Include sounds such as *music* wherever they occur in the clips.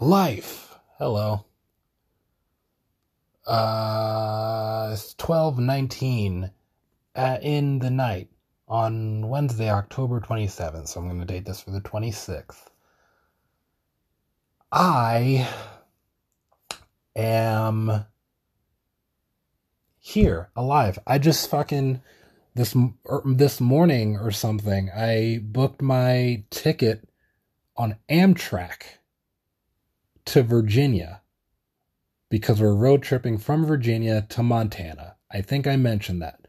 Life. Hello. Uh, it's 1219 uh, in the night on Wednesday, October 27th. So I'm going to date this for the 26th. I am here alive. I just fucking this er, this morning or something. I booked my ticket on Amtrak to Virginia because we're road tripping from Virginia to Montana. I think I mentioned that.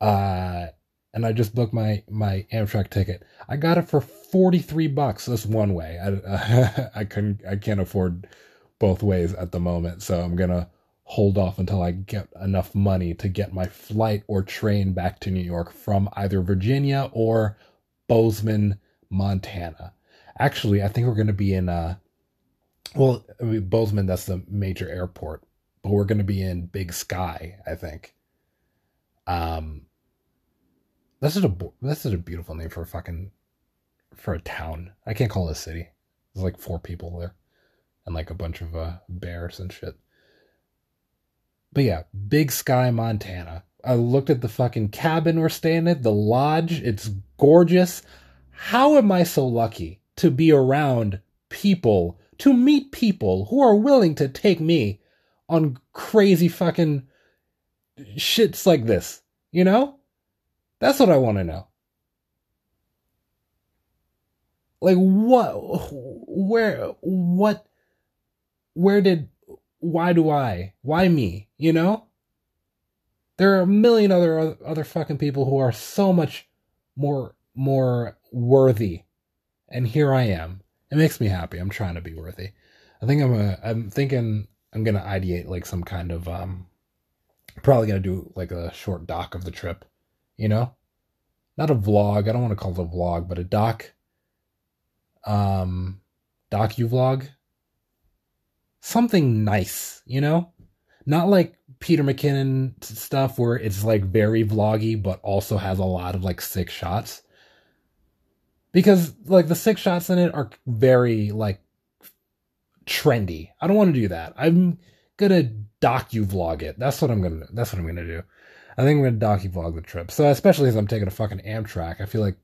Uh, and I just booked my my Amtrak ticket. I got it for 43 bucks this one way. I uh, *laughs* I couldn't I can't afford both ways at the moment, so I'm going to hold off until I get enough money to get my flight or train back to New York from either Virginia or Bozeman, Montana. Actually, I think we're going to be in uh well, I mean, Bozeman, that's the major airport, but we're going to be in Big Sky, I think. Um, this is a this is a beautiful name for a fucking for a town. I can't call it a city. There's like four people there, and like a bunch of uh, bears and shit. But yeah, Big Sky, Montana. I looked at the fucking cabin we're staying at, the lodge. It's gorgeous. How am I so lucky to be around people to meet people who are willing to take me on crazy fucking shits like this. You know? That's what I want to know. Like what where what where did why do I? Why me? You know? There are a million other other fucking people who are so much more more worthy. And here I am it makes me happy. I'm trying to be worthy. I think I'm a, I'm thinking I'm gonna ideate like some kind of um probably gonna do like a short doc of the trip, you know? Not a vlog, I don't want to call it a vlog, but a doc um docu vlog. Something nice, you know? Not like Peter McKinnon stuff where it's like very vloggy but also has a lot of like sick shots because like the six shots in it are very like trendy. I don't want to do that. I'm gonna docu vlog it. That's what I'm gonna. That's what I'm gonna do. I think I'm gonna docu vlog the trip. So especially as I'm taking a fucking Amtrak, I feel like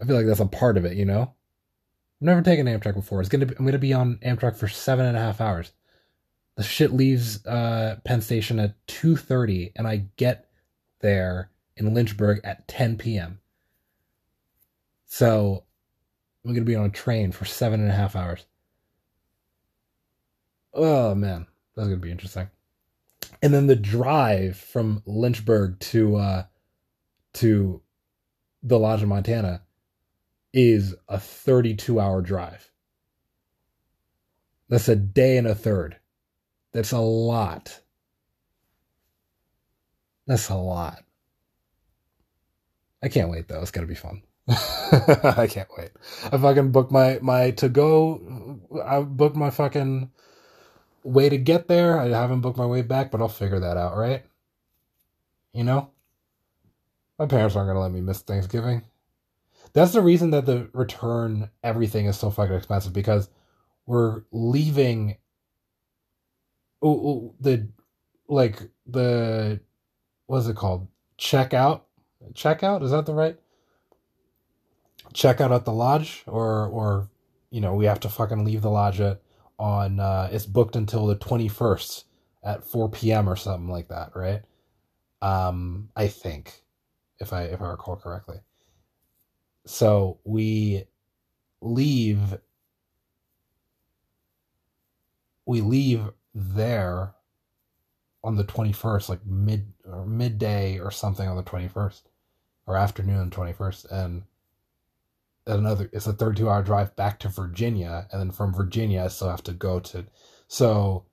I feel like that's a part of it. You know, I've never taken Amtrak before. It's gonna. Be, I'm gonna be on Amtrak for seven and a half hours. The shit leaves uh, Penn Station at two thirty, and I get there in Lynchburg at 10 p.m. So I'm to be on a train for seven and a half hours. Oh man, that's to be interesting. And then the drive from Lynchburg to uh, to the lodge in Montana is a 32 hour drive. That's a day and a third. That's a lot. That's a lot. I can't wait though. It's to be fun. *laughs* I can't wait. I fucking booked my my to go. I booked my fucking way to get there. I haven't booked my way back, but I'll figure that out, right? You know, my parents aren't gonna let me miss Thanksgiving. That's the reason that the return everything is so fucking expensive because we're leaving. Oh, the like the what's it called? Checkout. Checkout is that the right? Check out at the lodge or or you know we have to fucking leave the lodge at on uh it's booked until the 21st at 4 p.m or something like that right? Um i think if i if i recall correctly. So we leave we leave there on the 21st like mid or midday or something on the 21st or afternoon 21st and another it's a 32 hour drive back to Virginia and then from Virginia I still have to go to so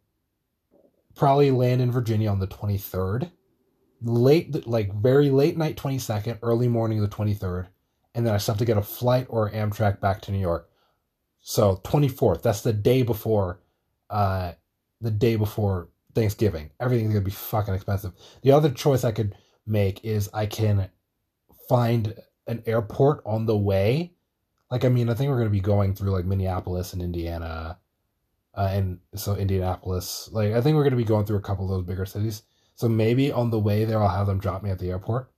probably land in Virginia on the 23rd late like very late night 22nd early morning the 23rd and then I still have to get a flight or Amtrak back to New York. So 24th that's the day before uh the day before Thanksgiving. Everything's going to be fucking expensive. The other choice I could make is I can find an airport on the way like I mean, I think we're going to be going through like Minneapolis and Indiana, uh, and so Indianapolis. Like I think we're gonna be going through a couple of those bigger cities. So maybe on the way there, I'll have them drop me at the airport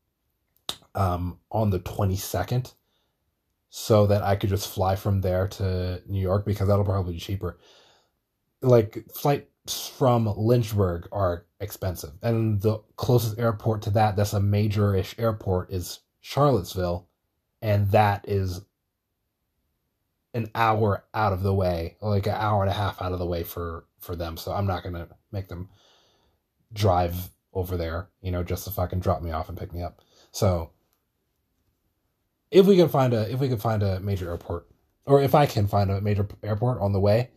um, on the twenty second, so that I could just fly from there to New York because that'll probably be cheaper. Like flights from Lynchburg are expensive, and the closest airport to that, that's a major-ish airport, is Charlottesville, and that is an hour out of the way, like an hour and a half out of the way for for them. So I'm not gonna make them drive over there, you know, just to fucking drop me off and pick me up. So if we can find a if we can find a major airport, or if I can find a major airport on the way,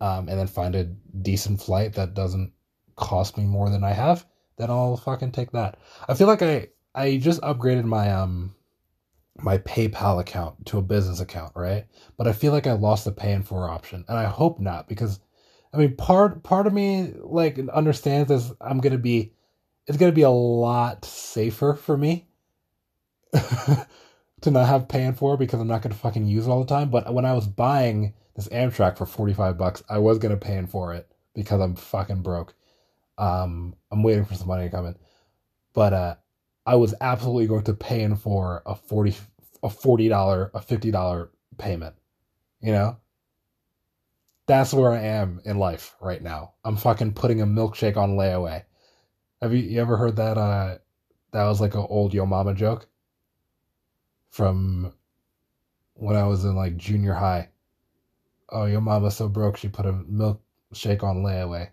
um, and then find a decent flight that doesn't cost me more than I have, then I'll fucking take that. I feel like I I just upgraded my um my PayPal account to a business account, right? But I feel like I lost the pay in four option, and I hope not because, I mean, part part of me like understands this. I'm gonna be, it's gonna be a lot safer for me *laughs* to not have pay paying for because I'm not gonna fucking use it all the time. But when I was buying this Amtrak for 45 bucks, I was gonna pay in four it because I'm fucking broke. Um, I'm waiting for some money to come in, but uh, I was absolutely going to pay in four a 40 a $40, a $50 payment. You know? That's where I am in life right now. I'm fucking putting a milkshake on layaway. Have you, you ever heard that uh that was like an old yo mama joke? From when I was in like junior high. Oh, your mama's so broke she put a milkshake on layaway.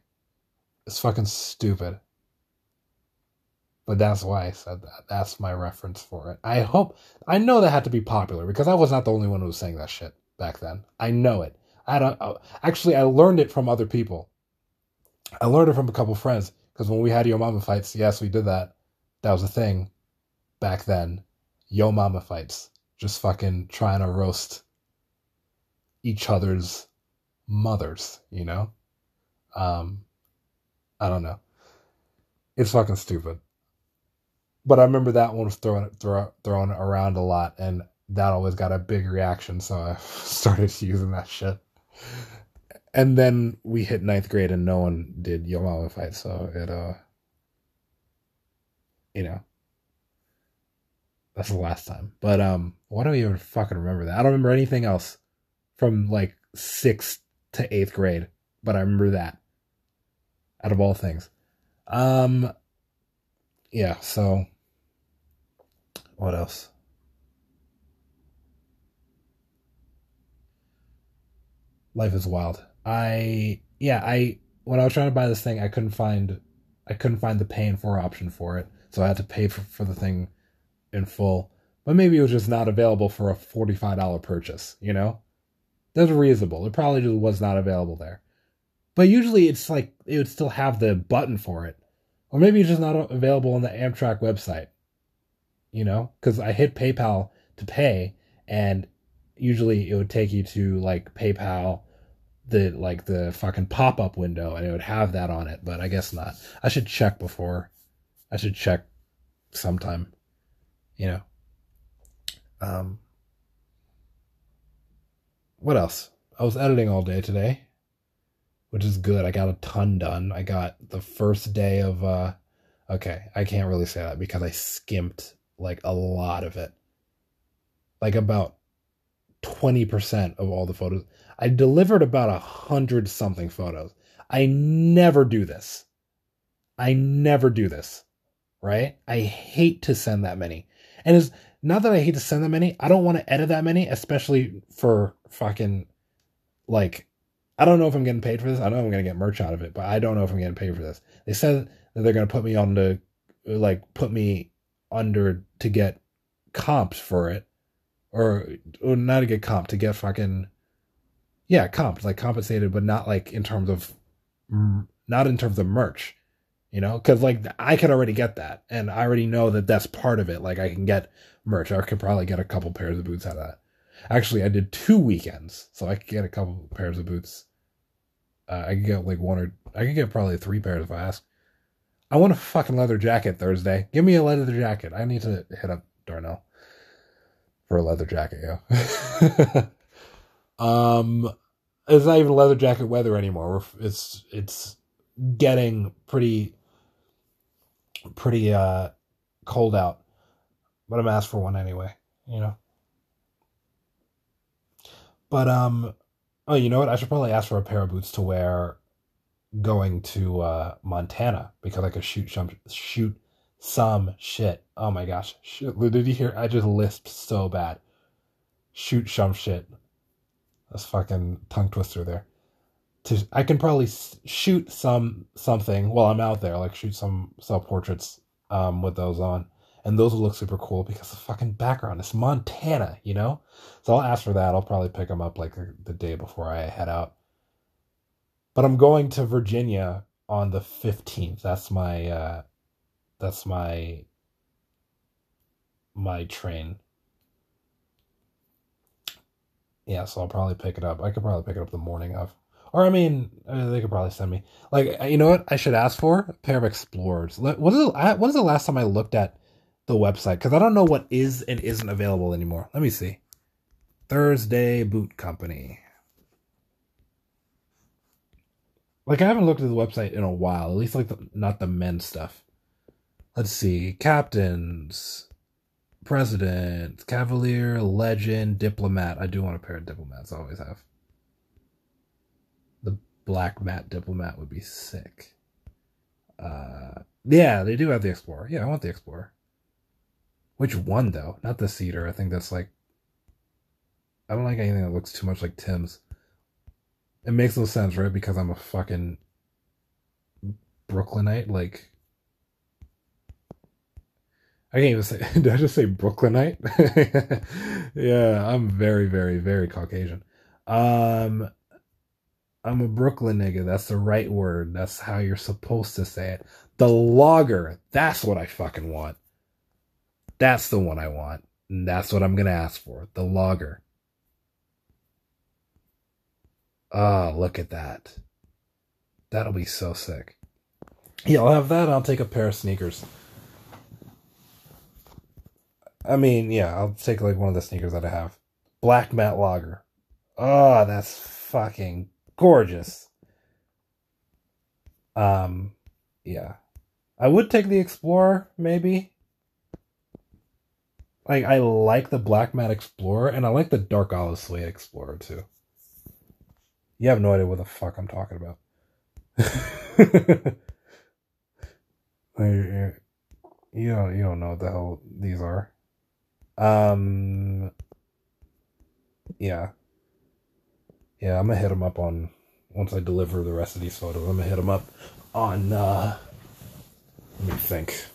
It's fucking stupid. But that's why I said that. That's my reference for it. I hope, I know that had to be popular because I was not the only one who was saying that shit back then. I know it. I don't, actually, I learned it from other people. I learned it from a couple friends because when we had Yo Mama fights, yes, we did that. That was a thing back then. Yo Mama fights. Just fucking trying to roast each other's mothers, you know? Um, I don't know. It's fucking stupid but I remember that one was thrown thrown around a lot, and that always got a big reaction. So I *laughs* started using that shit. And then we hit ninth grade, and no one did Yo Mama fight. So it, uh, you know, that's the last time. But um, why do I even fucking remember that? I don't remember anything else from like sixth to eighth grade, but I remember that. Out of all things, um, yeah, so what else? Life is wild. I yeah, I when I was trying to buy this thing, I couldn't find I couldn't find the pay in four option for it. So I had to pay for, for the thing in full. But maybe it was just not available for a $45 purchase, you know? That's reasonable. It probably just was not available there. But usually it's like it would still have the button for it. Or maybe it's just not available on the Amtrak website. You know, because I hit PayPal to pay, and usually it would take you to like PayPal, the like the fucking pop up window, and it would have that on it. But I guess not. I should check before. I should check sometime. You know. Um. What else? I was editing all day today which is good. I got a ton done. I got the first day of uh okay, I can't really say that because I skimped like a lot of it. Like about 20% of all the photos. I delivered about a hundred something photos. I never do this. I never do this. Right? I hate to send that many. And it's not that I hate to send that many. I don't want to edit that many, especially for fucking like I don't know if I'm getting paid for this. I know I'm to get merch out of it, but I don't know if I'm getting paid for this. They said that they're to put me on the, like, put me under to get comps for it, or, or not to get comp, to get fucking, yeah, comp, like compensated, but not like in terms of, not in terms of merch, you know, because like I could already get that, and I already know that that's part of it. Like I can get merch, I could probably get a couple pairs of boots out of that. Actually, I did two weekends, so I could get a couple pairs of boots uh, I could get like one or I could get probably three pairs if I ask. I want a fucking leather jacket Thursday. Give me a leather jacket. I need to hit up Darnell for a leather jacket, yo. *laughs* um, it's not even leather jacket weather anymore. It's it's getting pretty pretty uh cold out. But I'm asked for one anyway, you know. But um oh, you know what? I should probably ask for a pair of boots to wear going to uh Montana because I could shoot some shoot some shit. Oh my gosh. Shit. Did you hear? I just lisped so bad. Shoot some shit. That's fucking tongue twister there. To I can probably shoot some something while I'm out there, like shoot some self portraits um, with those on, and those will look super cool because the fucking background is Montana, you know. So I'll ask for that. I'll probably pick them up like the day before I head out. But I'm going to Virginia on the 15th. That's my uh, that's my my train yeah, so I'll probably pick it up. I could probably pick it up the morning of. Or I mean, uh, they could probably send me like you know what I should ask for a pair of Explorers. What is the, what is the last time I looked at the website? Because I don't know what is and isn't available anymore. Let me see. Thursday Boot Company. Like I haven't looked at the website in a while. At least like the, not the men stuff. Let's see. Captains president, cavalier, legend, diplomat. I do want a pair of diplomats. I always have. The black matte diplomat would be sick. Uh, yeah, they do have the explorer. Yeah, I want the explorer. Which one though? Not the cedar. I think that's like. I don't like anything that looks too much like Tim's. It makes no sense, right? Because I'm a fucking Brooklynite. Like, I can't even say. *laughs* Did I just say Brooklynite? *laughs* yeah, I'm very, very, very Caucasian. Um, I'm a Brooklyn nigga. That's the right word. That's how you're supposed to say it. The logger. That's what I fucking want. That's the one I want. And that's what I'm gonna ask for. The logger. Oh, look at that. That'll be so sick. Yeah, I'll have that. I'll take a pair of sneakers. I mean, yeah, I'll take like one of the sneakers that I have. Black matte logger. Oh, that's fucking gorgeous. Um, yeah. I would take the Explorer, maybe. Like, I like the Black Matte Explorer, and I like the Dark Olive Suede Explorer, too. You have no idea what the fuck I'm talking about. *laughs* you don't, you don't know what the hell these are. Um, yeah, yeah. I'm gonna hit him up on once I deliver the rest of these photos. I'm gonna hit him up on. uh Let me think.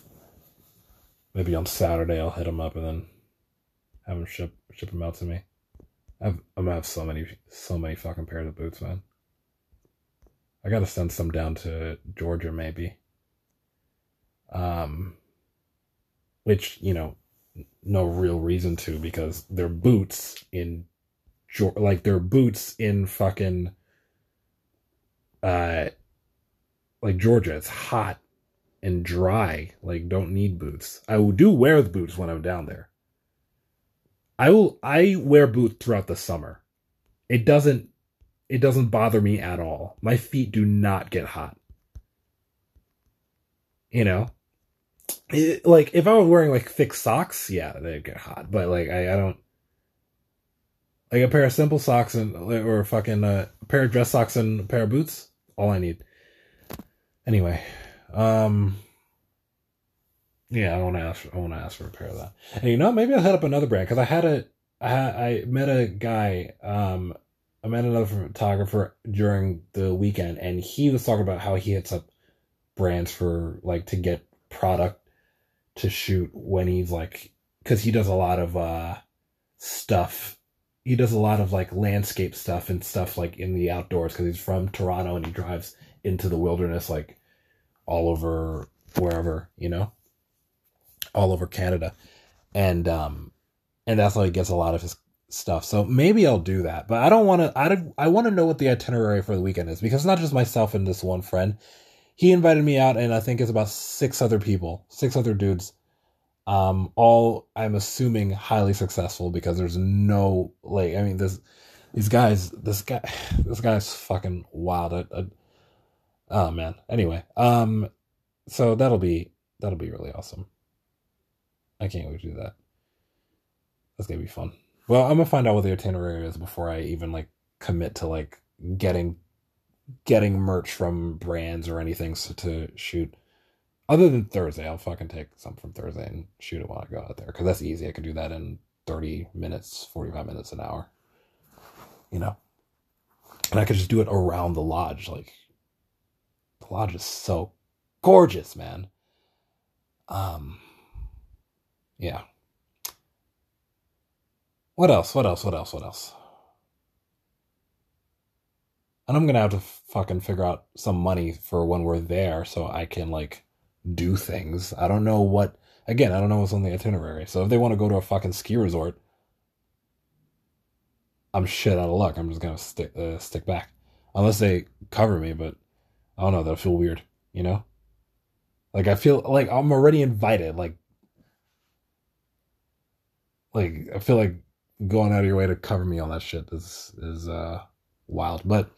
Maybe on Saturday I'll hit him up and then have him ship ship them out to me. I've, I'm gonna have so many so many fucking pairs of boots, man. I gotta send some down to Georgia, maybe. Um, which you know no real reason to because they're boots in like they're boots in fucking uh like Georgia. It's hot and dry. Like don't need boots. I do wear the boots when I'm down there. I will I wear boots throughout the summer. It doesn't it doesn't bother me at all. My feet do not get hot. You know? it, like if I was wearing like thick socks, yeah, they'd get hot. But like I, I don't like a pair of simple socks and or fucking uh, a pair of dress socks and a pair of boots. All I need. Anyway, um, yeah, I want to ask. I want to ask for a pair of that. And you know, maybe I'll hit up another brand because I had a, I met a guy. Um, I met another photographer during the weekend, and he was talking about how he hits up brands for like to get product to shoot when he's like because he does a lot of uh stuff he does a lot of like landscape stuff and stuff like in the outdoors because he's from toronto and he drives into the wilderness like all over wherever you know all over canada and um and that's how he gets a lot of his stuff so maybe i'll do that but i don't want to i i want to know what the itinerary for the weekend is because it's not just myself and this one friend he invited me out, and I think it's about six other people, six other dudes. Um, all I'm assuming highly successful because there's no like I mean this These guys, this guy, *sighs* this guy's fucking wild. I, I, oh man. Anyway, um, so that'll be that'll be really awesome. I can't wait to do that. That's gonna be fun. Well, I'm gonna find out what the itinerary is before I even like commit to like getting getting merch from brands or anything so to shoot. Other than Thursday, I'll fucking take some from Thursday and shoot it while I go out there because that's easy. I can do that in 30 minutes, 45 minutes, an hour. You know? And I could just do it around the lodge. Like, the lodge is so gorgeous, man. Um, yeah. What else? What else? What else? What else? And I'm gonna have to fucking figure out some money for when we're there so I can like do things. I don't know what. Again, I don't know what's on the itinerary. So if they want to go to a fucking ski resort, I'm shit out of luck. I'm just gonna stick uh, stick back, unless they cover me. But I don't know. That'll feel weird, you know. Like I feel like I'm already invited. Like, like I feel like going out of your way to cover me on that shit is is uh wild. But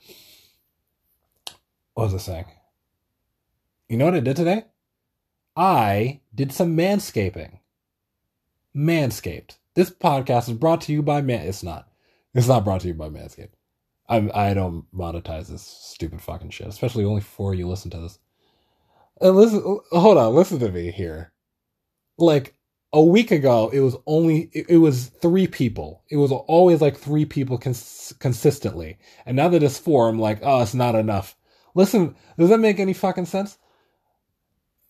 what was I saying? You know what I did today? I did some manscaping. Manscaped. This podcast is brought to you by Man. It's not. It's not brought to you by Manscaped. I'm. I don't monetize this stupid fucking shit, especially only before you listen to this. And listen, hold on, listen to me here. Like a week ago, it was only it, it was three people. It was always like three people cons- consistently, and now that it's four, I'm like, oh, it's not enough. Listen, does that make any fucking sense?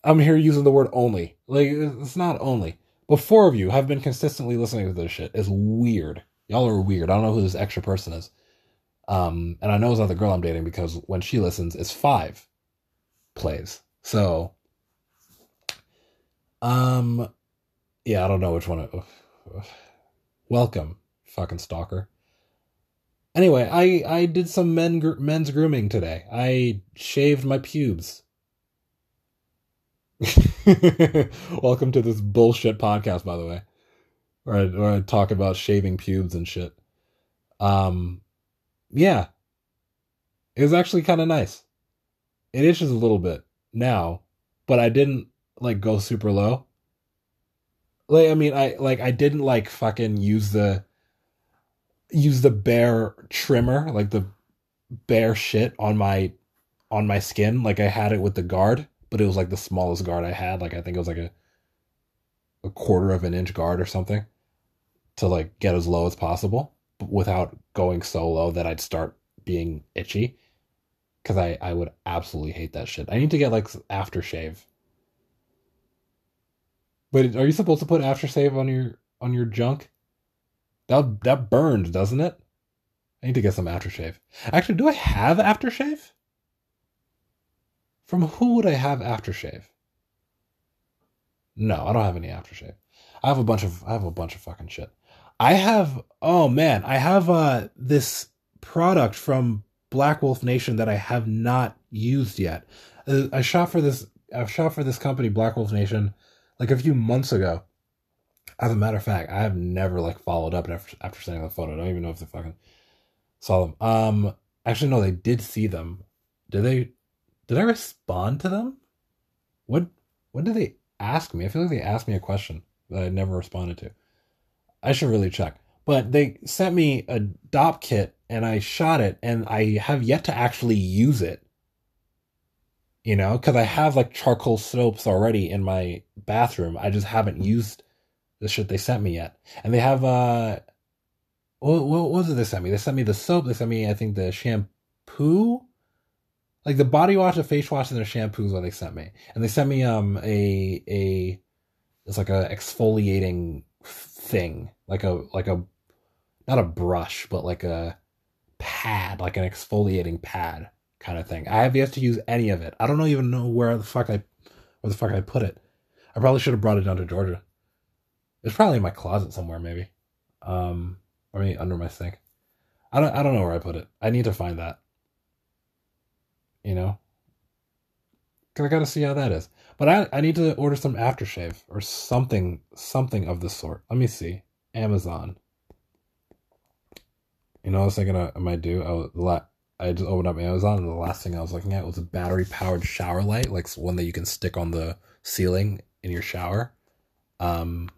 I'm here using the word only. Like it's not only. But four of you have been consistently listening to this shit. It's weird. Y'all are weird. I don't know who this extra person is. Um, and I know it's not the girl I'm dating because when she listens, it's five plays. So, um, yeah, I don't know which one. It, welcome, fucking stalker. Anyway, I I did some men men's grooming today. I shaved my pubes. *laughs* Welcome to this bullshit podcast, by the way, where I, where I talk about shaving pubes and shit. Um, yeah, it was actually kind of nice. It itches a little bit now, but I didn't like go super low. Like, I mean, I like I didn't like fucking use the use the bare trimmer, like the bare shit on my on my skin. Like I had it with the guard but it was like the smallest guard I had. Like I think it was like a a quarter of an inch guard or something to like get as low as possible without going so low that I'd start being itchy because I, I would absolutely hate that shit. I need to get like aftershave. But are you supposed to put aftershave on your on your junk? That that burns, doesn't it? I need to get some aftershave. Actually, do I have aftershave? From who would I have aftershave? No, I don't have any aftershave. I have a bunch of I have a bunch of fucking shit. I have oh man, I have uh this product from Black Wolf Nation that I have not used yet. Uh, I shot for this I shot for this company Black Wolf Nation like a few months ago. As a matter of fact, I have never like followed up after after sending the photo. I don't even know if they fucking saw them. Um actually no, they did see them. Did they did I respond to them? What What did they ask me? I feel like they asked me a question that I never responded to. I should really check. But they sent me a dopp kit and I shot it and I have yet to actually use it. You know, because I have like charcoal soaps already in my bathroom. I just haven't used the shit they sent me yet. And they have uh what, what was it they sent me? They sent me the soap, they sent me I think the shampoo like the body wash, the face wash, and their shampoos what they sent me, and they sent me um a a it's like a exfoliating thing, like a like a not a brush, but like a pad, like an exfoliating pad kind of thing. I have yet to use any of it. I don't know even know where the fuck I where the fuck I put it. I probably should have brought it down to Georgia. It's probably in my closet somewhere, maybe. Um, I mean under my sink. I don't I don't know where I put it. I need to find that you know? Because I got to see how that is. But I, I need to order some aftershave or something, something of the sort. Let me see. Amazon. You know, what I was thinking I, might do. I was, I just opened up Amazon, and the last thing I was looking at was a battery powered shower light, like one that you can stick on the ceiling in your shower. Um,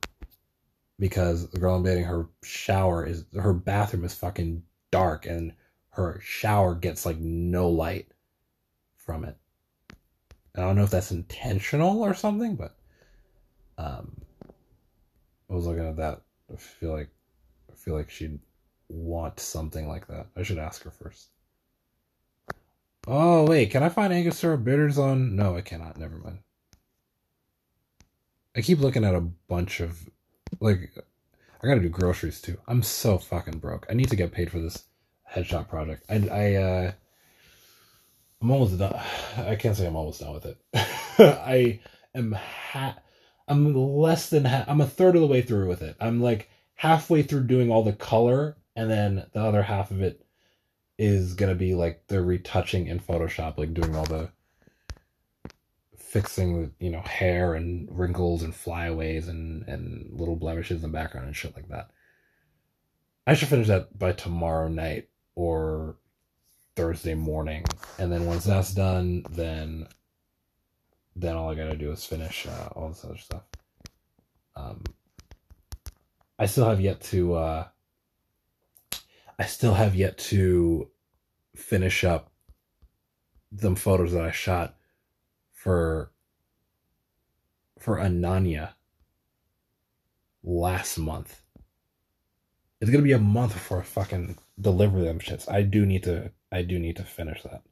because the girl I'm dating, her shower is her bathroom is fucking dark, and her shower gets like no light from it. I don't know if that's intentional or something, but um, I was looking at that. I feel like I feel like she'd want something like that. I should ask her first. Oh wait, can I find Angostura bitters on? No, I cannot. Never mind. I keep looking at a bunch of like I gotta do groceries too. I'm so fucking broke. I need to get paid for this headshot project. I I uh I'm almost done. I can't say I'm almost done with it. *laughs* I am ha I'm less than ha- I'm a third of the way through with it. I'm like halfway through doing all the color and then the other half of it is gonna be like the retouching in Photoshop, like doing all the fixing you know hair and wrinkles and flyaways and and little blemishes in the background and shit like that. I should finish that by tomorrow night or Thursday morning, and then once that's done, then then all I gotta do is finish uh, all this other stuff. Um, I still have yet to. Uh, I still have yet to finish up the photos that I shot for for Ananya last month. It's gonna be a month before I fucking deliver them shits. I do need to I do need to finish that.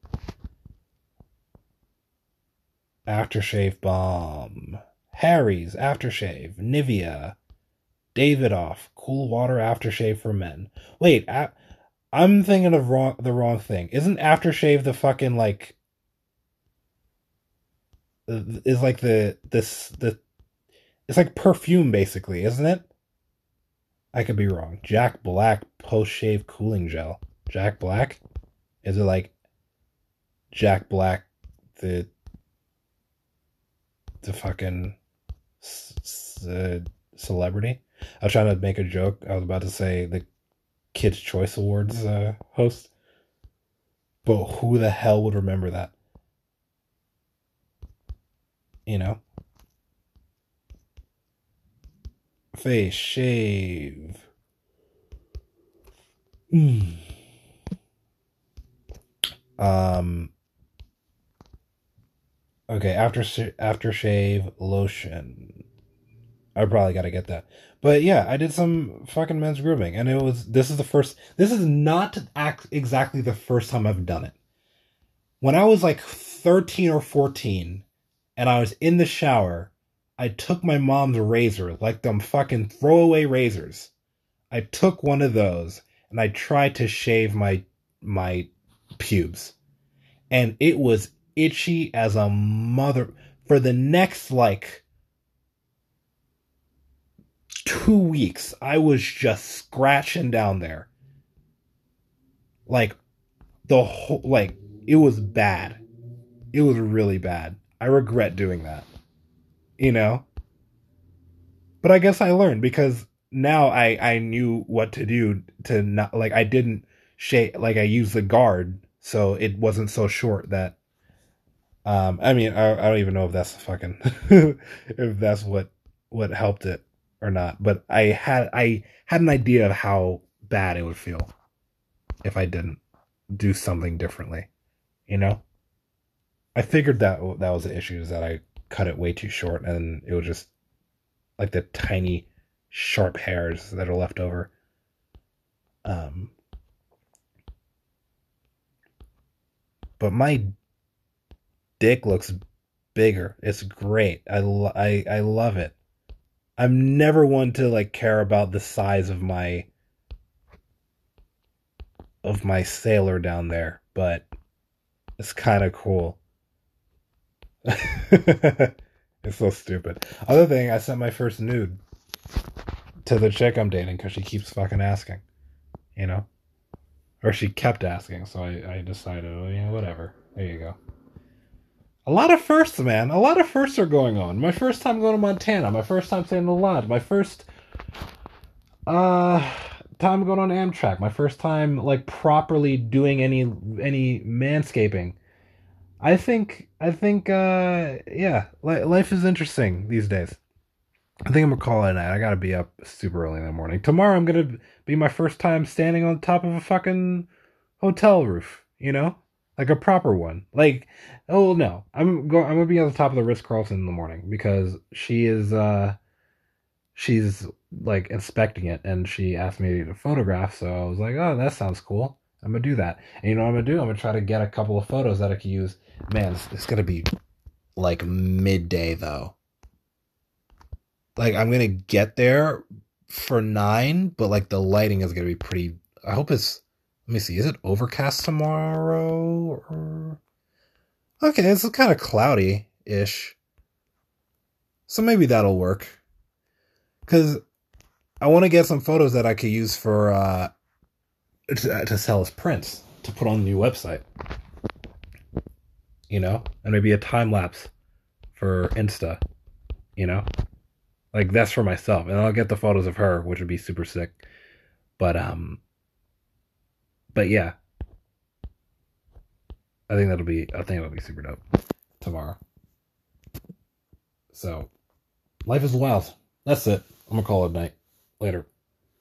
Aftershave Balm. Harry's Aftershave. Nivea. Davidoff. Cool Water Aftershave for Men. Wait, a- I'm thinking of wrong the wrong thing. Isn't aftershave the fucking like is like the this the it's like perfume basically, isn't it? I could be wrong. Jack Black post shave cooling gel. Jack Black? Is it like Jack Black the the fucking c- c- uh, celebrity? I was trying to make a joke. I was about to say the Kids Choice Awards uh, host. But who the hell would remember that? You know? Face shave. Mm. Um. Okay, after after shave lotion. I probably got to get that. But yeah, I did some fucking men's grooming, and it was. This is the first. This is not act exactly the first time I've done it. When I was like thirteen or fourteen, and I was in the shower, I took my mom's razor, like them fucking throwaway razors. I took one of those and I tried to shave my my pubes. And it was itchy as a mother for the next like two weeks. I was just scratching down there. Like the whole like it was bad. It was really bad. I regret doing that. You know? But I guess I learned because now I I knew what to do to not like I didn't shave like I used the guard so it wasn't so short that um I mean I, I don't even know if that's fucking *laughs* if that's what what helped it or not but I had I had an idea of how bad it would feel if I didn't do something differently you know I figured that that was the issue is that I cut it way too short and it was just like the tiny sharp hairs that are left over. Um, but my dick looks bigger. It's great. I, lo- I I love it. I'm never one to like care about the size of my of my sailor down there, but it's kind of cool. *laughs* it's so stupid. Other thing, I sent my first nude to the chick I'm dating because she keeps fucking asking, you know, or she kept asking. So I, I decided, oh, yeah, whatever. There you go. A lot of firsts, man. A lot of firsts are going on. My first time going to Montana. My first time staying in the lodge. My first uh time going on Amtrak. My first time like properly doing any any manscaping. I think I think uh yeah, li- life is interesting these days. I think I'm gonna call it a night. I gotta be up super early in the morning. Tomorrow I'm gonna be my first time standing on top of a fucking hotel roof, you know? Like a proper one. Like oh no. I'm going I'm gonna be on the top of the Ritz Carlton in the morning because she is uh she's like inspecting it and she asked me to photograph, so I was like, Oh, that sounds cool. I'm gonna do that. And you know what I'm gonna do? I'm gonna try to get a couple of photos that I can use. Man, it's, it's gonna be like midday though. Like I'm gonna get there for nine, but like the lighting is gonna be pretty. I hope it's. Let me see. Is it overcast tomorrow? Or... Okay, it's kind of cloudy ish. So maybe that'll work. Cause I want to get some photos that I could use for uh to, to sell as prints to put on the new website. You know, and maybe a time lapse for Insta. You know, like that's for myself, and I'll get the photos of her, which would be super sick. But um, but yeah, I think that'll be I think it'll be super dope tomorrow. So, life is wild. That's it. I'm gonna call it night. Later.